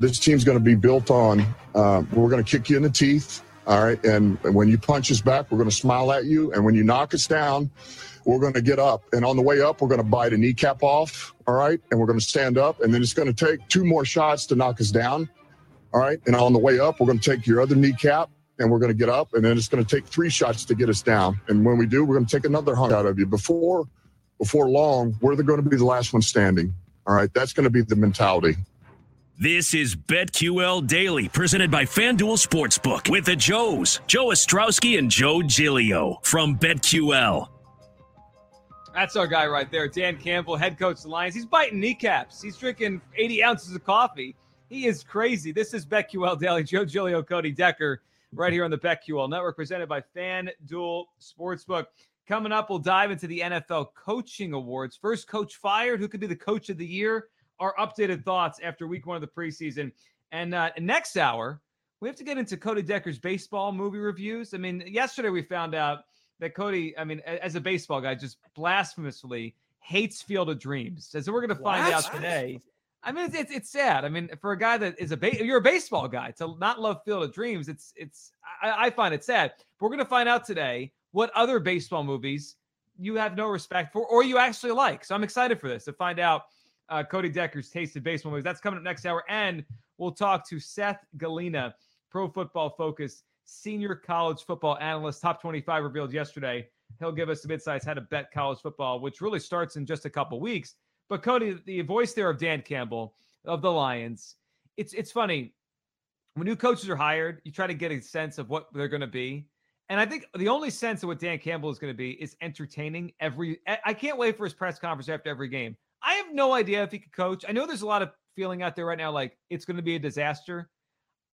This team's going to be built on. Uh, we're going to kick you in the teeth. All right. And when you punch us back, we're going to smile at you. And when you knock us down, we're going to get up. And on the way up, we're going to bite a kneecap off. All right. And we're going to stand up. And then it's going to take two more shots to knock us down. All right. And on the way up, we're going to take your other kneecap and we're going to get up. And then it's going to take three shots to get us down. And when we do, we're going to take another hunk out of you. Before, before long, we're going to be the last one standing. All right. That's going to be the mentality. This is BetQL Daily, presented by FanDuel Sportsbook with the Joes, Joe Ostrowski and Joe Giglio from BetQL. That's our guy right there, Dan Campbell, head coach of the Lions. He's biting kneecaps. He's drinking 80 ounces of coffee. He is crazy. This is BetQL Daily. Joe Giglio, Cody Decker, right here on the BetQL Network, presented by FanDuel Sportsbook. Coming up, we'll dive into the NFL Coaching Awards. First coach fired. Who could be the coach of the year? Our updated thoughts after week one of the preseason. And uh, next hour, we have to get into Cody Decker's baseball movie reviews. I mean, yesterday we found out that Cody, I mean, as a baseball guy, just blasphemously hates Field of Dreams. So we're going to find what? out today. I mean, it's, it's, it's sad. I mean, for a guy that is a ba- you're a baseball guy to not love Field of Dreams, it's it's I, I find it sad. But we're going to find out today what other baseball movies you have no respect for or you actually like. So I'm excited for this to find out uh, Cody Decker's tasted baseball movies. That's coming up next hour, and we'll talk to Seth Galina, Pro Football Focus senior college football analyst, top 25 revealed yesterday. He'll give us some insights how to bet college football, which really starts in just a couple weeks. But Cody, the voice there of Dan Campbell of the Lions, it's it's funny when new coaches are hired, you try to get a sense of what they're going to be. And I think the only sense of what Dan Campbell is going to be is entertaining every. I can't wait for his press conference after every game. I have no idea if he could coach. I know there's a lot of feeling out there right now, like it's going to be a disaster.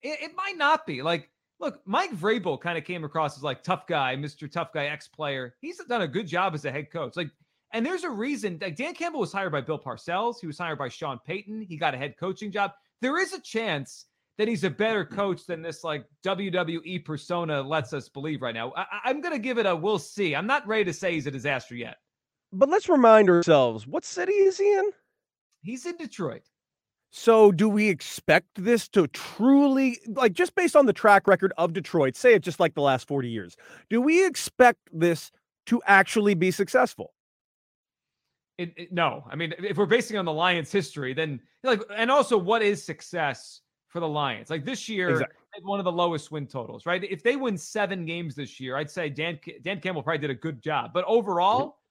It, it might not be. Like Look, Mike Vrabel kind of came across as like tough guy, Mr. Tough Guy, ex player. He's done a good job as a head coach. Like, and there's a reason like Dan Campbell was hired by Bill Parcells. He was hired by Sean Payton. He got a head coaching job. There is a chance that he's a better coach than this like WWE persona lets us believe right now. I, am going to give it a we'll see. I'm not ready to say he's a disaster yet. But let's remind ourselves what city is he in? He's in Detroit. So, do we expect this to truly, like, just based on the track record of Detroit, say it just like the last 40 years, do we expect this to actually be successful? It, it, no, I mean, if we're basing on the Lions' history, then like, and also what is success for the Lions? Like this year, exactly. one of the lowest win totals, right? If they win seven games this year, I'd say Dan Dan Campbell probably did a good job. But overall, mm-hmm.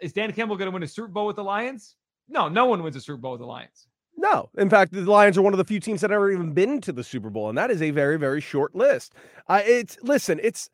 Is Dan Campbell going to win a Super Bowl with the Lions? No, no one wins a Super Bowl with the Lions. No. In fact, the Lions are one of the few teams that ever even been to the Super Bowl, and that is a very, very short list. Uh, it's listen, it's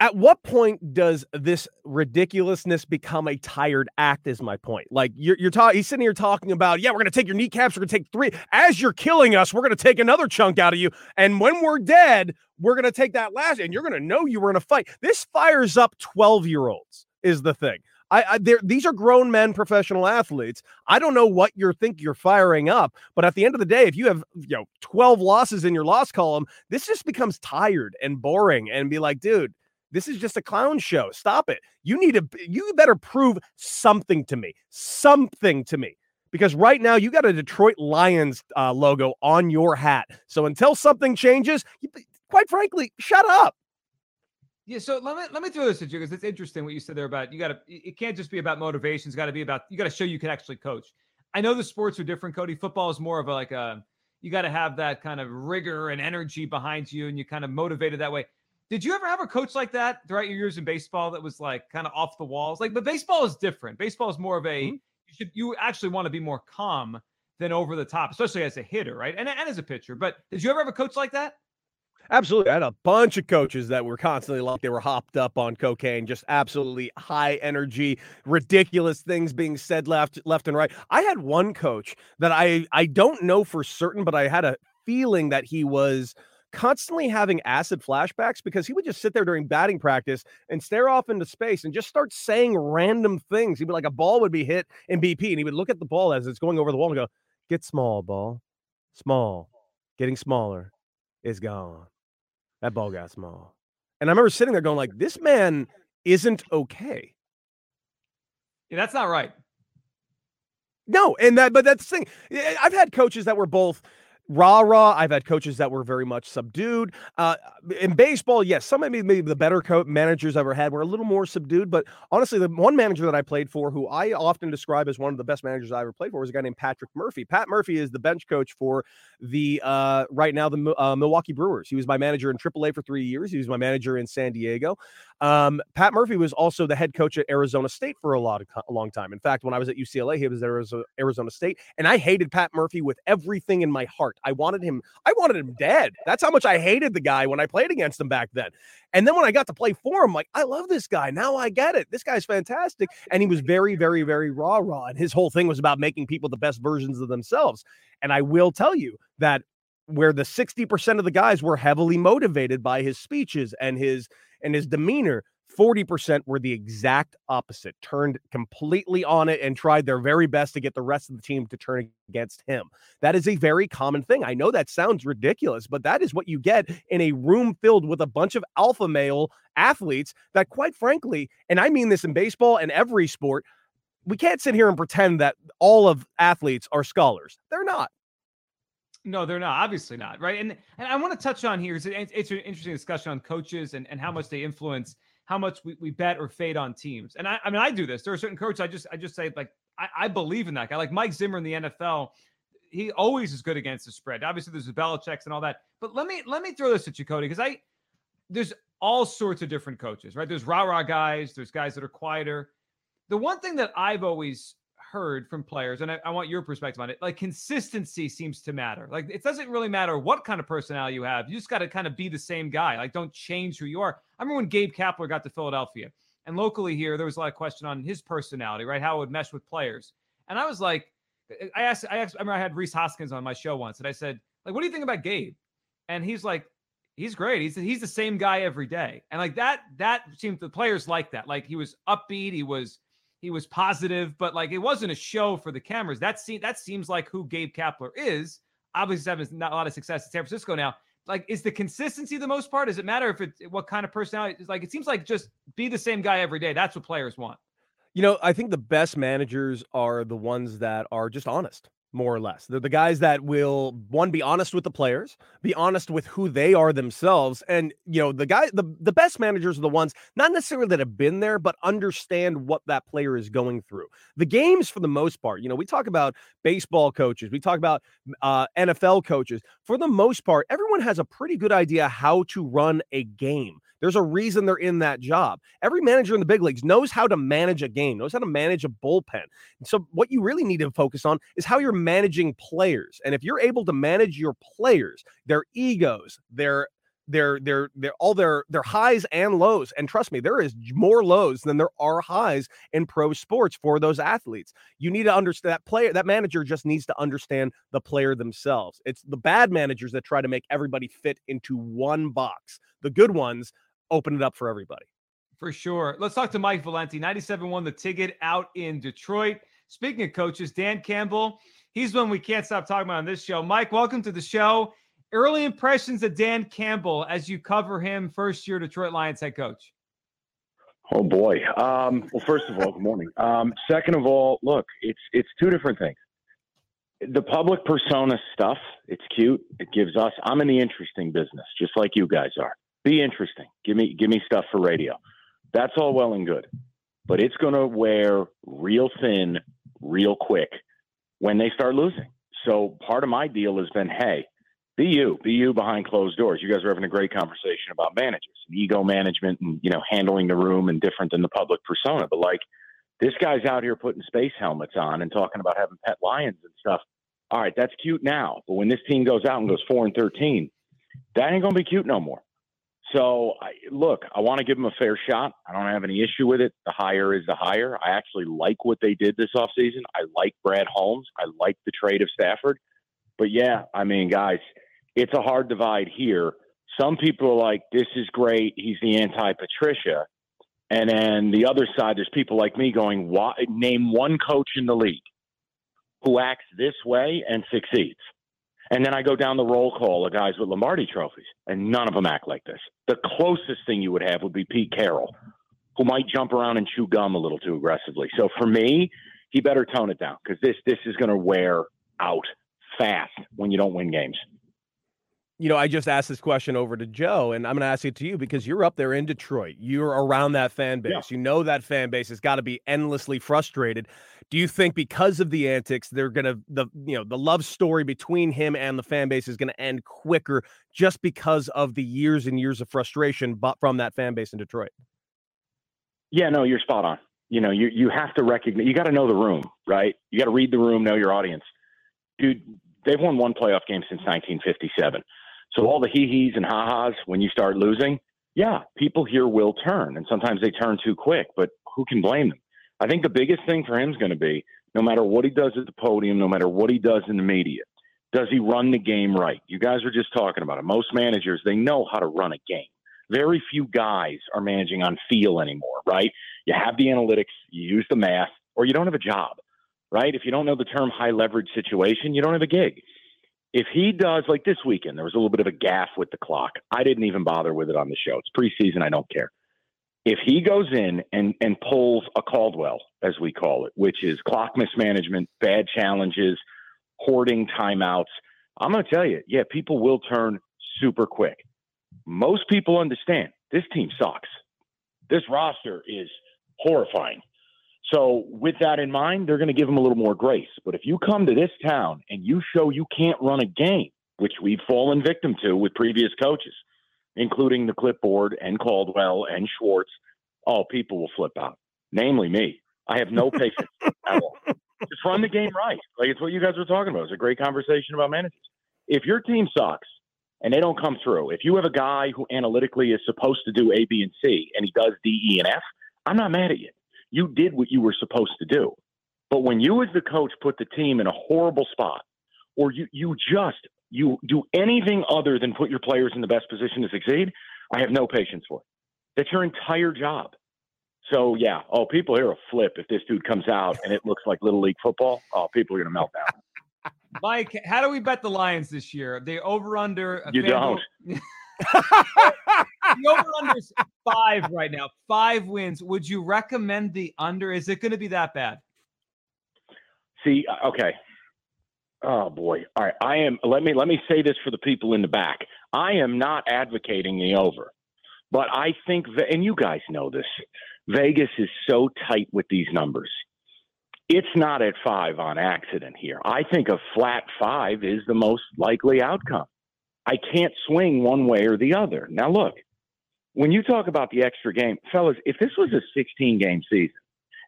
at what point does this ridiculousness become a tired act? Is my point. Like you're you're talking, he's sitting here talking about, yeah, we're gonna take your kneecaps, we're gonna take three. As you're killing us, we're gonna take another chunk out of you, and when we're dead, we're gonna take that last, and you're gonna know you were in a fight. This fires up twelve year olds. Is the thing. I, I these are grown men, professional athletes. I don't know what you think you're firing up, but at the end of the day, if you have you know 12 losses in your loss column, this just becomes tired and boring. And be like, dude, this is just a clown show. Stop it. You need to. You better prove something to me. Something to me because right now you got a Detroit Lions uh, logo on your hat. So until something changes, you, quite frankly, shut up. Yeah, so let me let me throw this at you because it's interesting what you said there about you got to. It can't just be about motivation. It's got to be about you got to show you can actually coach. I know the sports are different, Cody. Football is more of a like a you got to have that kind of rigor and energy behind you, and you kind of motivated that way. Did you ever have a coach like that throughout your years in baseball that was like kind of off the walls? Like, but baseball is different. Baseball is more of a mm-hmm. you should you actually want to be more calm than over the top, especially as a hitter, right? And, and as a pitcher. But did you ever have a coach like that? Absolutely. I had a bunch of coaches that were constantly like they were hopped up on cocaine, just absolutely high energy, ridiculous things being said left left and right. I had one coach that I I don't know for certain, but I had a feeling that he was constantly having acid flashbacks because he would just sit there during batting practice and stare off into space and just start saying random things. He'd be like a ball would be hit in BP and he would look at the ball as it's going over the wall and go, "Get small, ball. Small. Getting smaller is gone." That ball got small. And I remember sitting there going, like, this man isn't okay. Yeah, that's not right. No, and that, but that's the thing. I've had coaches that were both rah rah. I've had coaches that were very much subdued. Uh, in baseball, yes, some maybe, maybe the better co- managers I've ever had were a little more subdued. But honestly, the one manager that I played for, who I often describe as one of the best managers I ever played for, was a guy named Patrick Murphy. Pat Murphy is the bench coach for the uh, right now the uh, Milwaukee Brewers. He was my manager in AAA for three years. He was my manager in San Diego. Um, Pat Murphy was also the head coach at Arizona State for a lot of a long time. In fact, when I was at UCLA, he was at Arizona State, and I hated Pat Murphy with everything in my heart. I wanted him, I wanted him dead. That's how much I hated the guy when I played against him back then. And then when I got to play for him, like, I love this guy. Now I get it. This guy's fantastic. And he was very, very, very raw, raw. And his whole thing was about making people the best versions of themselves. And I will tell you that where the 60% of the guys were heavily motivated by his speeches and his and his demeanor 40% were the exact opposite, turned completely on it and tried their very best to get the rest of the team to turn against him. That is a very common thing. I know that sounds ridiculous, but that is what you get in a room filled with a bunch of alpha male athletes that, quite frankly, and I mean this in baseball and every sport, we can't sit here and pretend that all of athletes are scholars. They're not. No, they're not. Obviously not. Right. And and I want to touch on here. It's, it's an interesting discussion on coaches and, and how much they influence how much we, we bet or fade on teams. And I, I mean, I do this. There are certain coaches I just I just say like I, I believe in that guy. Like Mike Zimmer in the NFL, he always is good against the spread. Obviously, there's the Belichick's and all that. But let me let me throw this at you, Cody, because I there's all sorts of different coaches, right? There's rah rah guys. There's guys that are quieter. The one thing that I've always heard from players, and I, I, want your perspective on it. Like consistency seems to matter. Like it doesn't really matter what kind of personality you have. You just got to kind of be the same guy. Like don't change who you are. I remember when Gabe Kapler got to Philadelphia, and locally here there was a lot of question on his personality, right? How it would mesh with players. And I was like, I asked, I asked, I remember I had Rhys Hoskins on my show once, and I said, like, what do you think about Gabe? And he's like, he's great. He's he's the same guy every day, and like that that seemed the players like that. Like he was upbeat. He was he was positive, but like it wasn't a show for the cameras. That seems that seems like who Gabe Kapler is. Obviously, having not a lot of success in San Francisco now. Like, is the consistency the most part? Does it matter if it what kind of personality? It's like it seems like just be the same guy every day. That's what players want. You know, I think the best managers are the ones that are just honest more or less. They're the guys that will one be honest with the players, be honest with who they are themselves, and you know the guy the the best managers are the ones not necessarily that have been there, but understand what that player is going through. The games, for the most part, you know, we talk about baseball coaches, we talk about uh, NFL coaches. For the most part, everyone has a pretty good idea how to run a game. There's a reason they're in that job. Every manager in the big leagues knows how to manage a game, knows how to manage a bullpen. So, what you really need to focus on is how you're managing players. And if you're able to manage your players, their egos, their their their their all their their highs and lows and trust me there is more lows than there are highs in pro sports for those athletes you need to understand that player that manager just needs to understand the player themselves it's the bad managers that try to make everybody fit into one box the good ones open it up for everybody. For sure. Let's talk to Mike Valenti. 97 won the ticket out in Detroit. Speaking of coaches, Dan Campbell, he's one we can't stop talking about on this show. Mike, welcome to the show. Early impressions of Dan Campbell as you cover him, first year Detroit Lions head coach. Oh boy. Um, well, first of all, good morning. Um, second of all, look, it's it's two different things. The public persona stuff, it's cute. It gives us. I'm in the interesting business, just like you guys are be interesting. Give me give me stuff for radio. That's all well and good, but it's going to wear real thin, real quick when they start losing. So part of my deal has been, hey, be you, be you behind closed doors. You guys are having a great conversation about managers, and ego management, and you know handling the room and different than the public persona. But like this guy's out here putting space helmets on and talking about having pet lions and stuff. All right, that's cute now, but when this team goes out and goes four and thirteen, that ain't gonna be cute no more. So, I, look, I want to give them a fair shot. I don't have any issue with it. The hire is the hire. I actually like what they did this offseason. I like Brad Holmes. I like the trade of Stafford. But yeah, I mean, guys, it's a hard divide here. Some people are like, this is great. He's the anti Patricia. And then the other side, there's people like me going, Why, name one coach in the league who acts this way and succeeds. And then I go down the roll call of guys with Lombardi trophies, and none of them act like this. The closest thing you would have would be Pete Carroll, who might jump around and chew gum a little too aggressively. So for me, he better tone it down because this this is going to wear out fast when you don't win games you know, I just asked this question over to Joe, and I'm going to ask it to you because you're up there in Detroit. You're around that fan base. Yeah. You know that fan base has got to be endlessly frustrated. Do you think because of the antics, they're going to the you know the love story between him and the fan base is going to end quicker just because of the years and years of frustration from that fan base in Detroit? Yeah, no, you're spot on. You know, you you have to recognize. You got to know the room, right? You got to read the room, know your audience. Dude, they've won one playoff game since 1957 so all the hee hees and ha ha's when you start losing, yeah, people here will turn, and sometimes they turn too quick. But who can blame them? I think the biggest thing for him is going to be no matter what he does at the podium, no matter what he does in the media, does he run the game right? You guys were just talking about it. Most managers, they know how to run a game. Very few guys are managing on feel anymore, right? You have the analytics, you use the math, or you don't have a job, right? If you don't know the term high leverage situation, you don't have a gig if he does like this weekend, there was a little bit of a gaffe with the clock. I didn't even bother with it on the show. It's preseason. I don't care. If he goes in and, and pulls a Caldwell, as we call it, which is clock mismanagement, bad challenges, hoarding timeouts, I'm going to tell you, yeah, people will turn super quick. Most people understand this team sucks. This roster is horrifying. So, with that in mind, they're going to give him a little more grace. But if you come to this town and you show you can't run a game, which we've fallen victim to with previous coaches, including the clipboard and Caldwell and Schwartz, oh, people will flip out, namely me. I have no patience at all. Just run the game right. Like it's what you guys were talking about. It's a great conversation about managers. If your team sucks and they don't come through, if you have a guy who analytically is supposed to do A, B, and C and he does D, E, and F, I'm not mad at you you did what you were supposed to do. But when you as the coach put the team in a horrible spot, or you you just you do anything other than put your players in the best position to succeed, I have no patience for it. That's your entire job. So yeah, oh, people here will flip if this dude comes out and it looks like little league football. Oh, people are gonna melt down. Mike, how do we bet the Lions this year? They over under. You don't. the over under is five right now. Five wins. Would you recommend the under? Is it going to be that bad? See, uh, okay. Oh boy. All right. I am. Let me let me say this for the people in the back. I am not advocating the over, but I think, and you guys know this. Vegas is so tight with these numbers. It's not at five on accident here. I think a flat five is the most likely outcome. I can't swing one way or the other. Now, look, when you talk about the extra game, fellas, if this was a 16 game season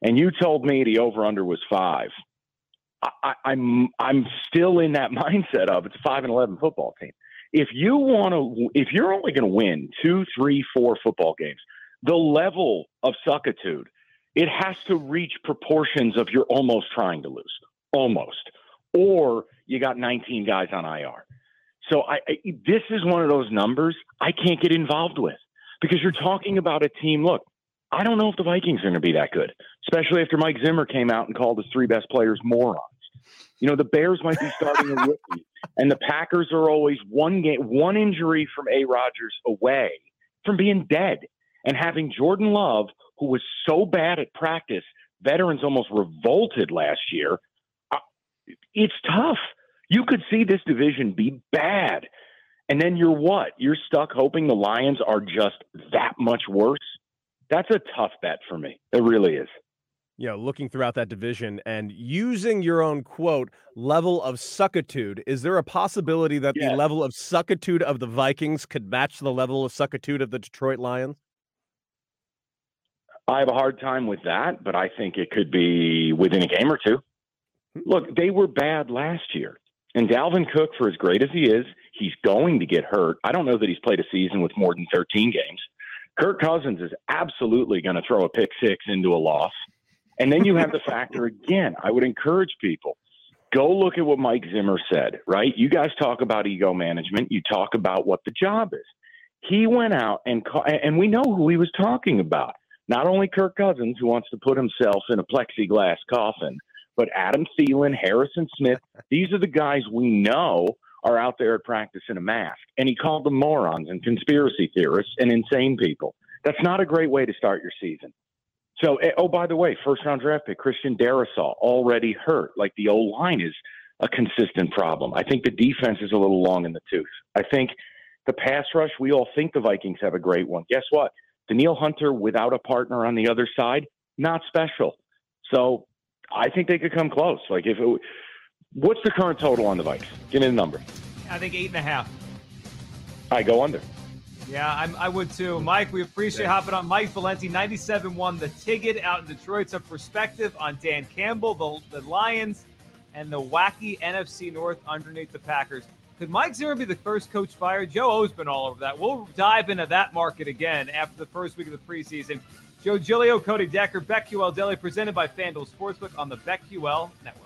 and you told me the over under was five, I, I'm I'm still in that mindset of it's a five and eleven football team. If you want to, if you're only going to win two, three, four football games, the level of suckitude, it has to reach proportions of you're almost trying to lose, almost, or you got 19 guys on IR. So I, I this is one of those numbers I can't get involved with because you're talking about a team. Look, I don't know if the Vikings are going to be that good, especially after Mike Zimmer came out and called his three best players morons. You know, the Bears might be starting a rookie, and the Packers are always one game, one injury from A. Rodgers away from being dead. And having Jordan Love, who was so bad at practice, veterans almost revolted last year. Uh, it's tough. You could see this division be bad. And then you're what? You're stuck hoping the Lions are just that much worse. That's a tough bet for me. It really is. You know, looking throughout that division and using your own quote, level of suckitude, is there a possibility that the level of suckitude of the Vikings could match the level of suckitude of the Detroit Lions? I have a hard time with that, but I think it could be within a game or two. Hmm. Look, they were bad last year. And Dalvin Cook, for as great as he is, he's going to get hurt. I don't know that he's played a season with more than 13 games. Kirk Cousins is absolutely going to throw a pick six into a loss. And then you have the factor again. I would encourage people go look at what Mike Zimmer said, right? You guys talk about ego management, you talk about what the job is. He went out and and we know who he was talking about. Not only Kirk Cousins, who wants to put himself in a plexiglass coffin, but Adam Thielen, Harrison Smith, these are the guys we know are out there at practice in a mask. And he called them morons and conspiracy theorists and insane people. That's not a great way to start your season. So, eh, oh, by the way, first round draft pick Christian Darrisaw already hurt. Like the old line is a consistent problem. I think the defense is a little long in the tooth. I think the pass rush, we all think the Vikings have a great one. Guess what? Danielle Hunter without a partner on the other side, not special. So I think they could come close. Like if it, what's the current total on the Vikes? Give me the number. I think eight and a half. I go under. Yeah, I'm, i would too. Mike, we appreciate yeah. hopping on. Mike Valenti, 97 won the ticket out in Detroit. Some perspective on Dan Campbell, the, the Lions, and the wacky NFC North underneath the Packers. Could Mike Zimmer be the first coach fired? Joe O's been all over that. We'll dive into that market again after the first week of the preseason. Joe Giglio, Cody Decker, BetQL Daily, presented by FanDuel Sportsbook on the BetQL Network.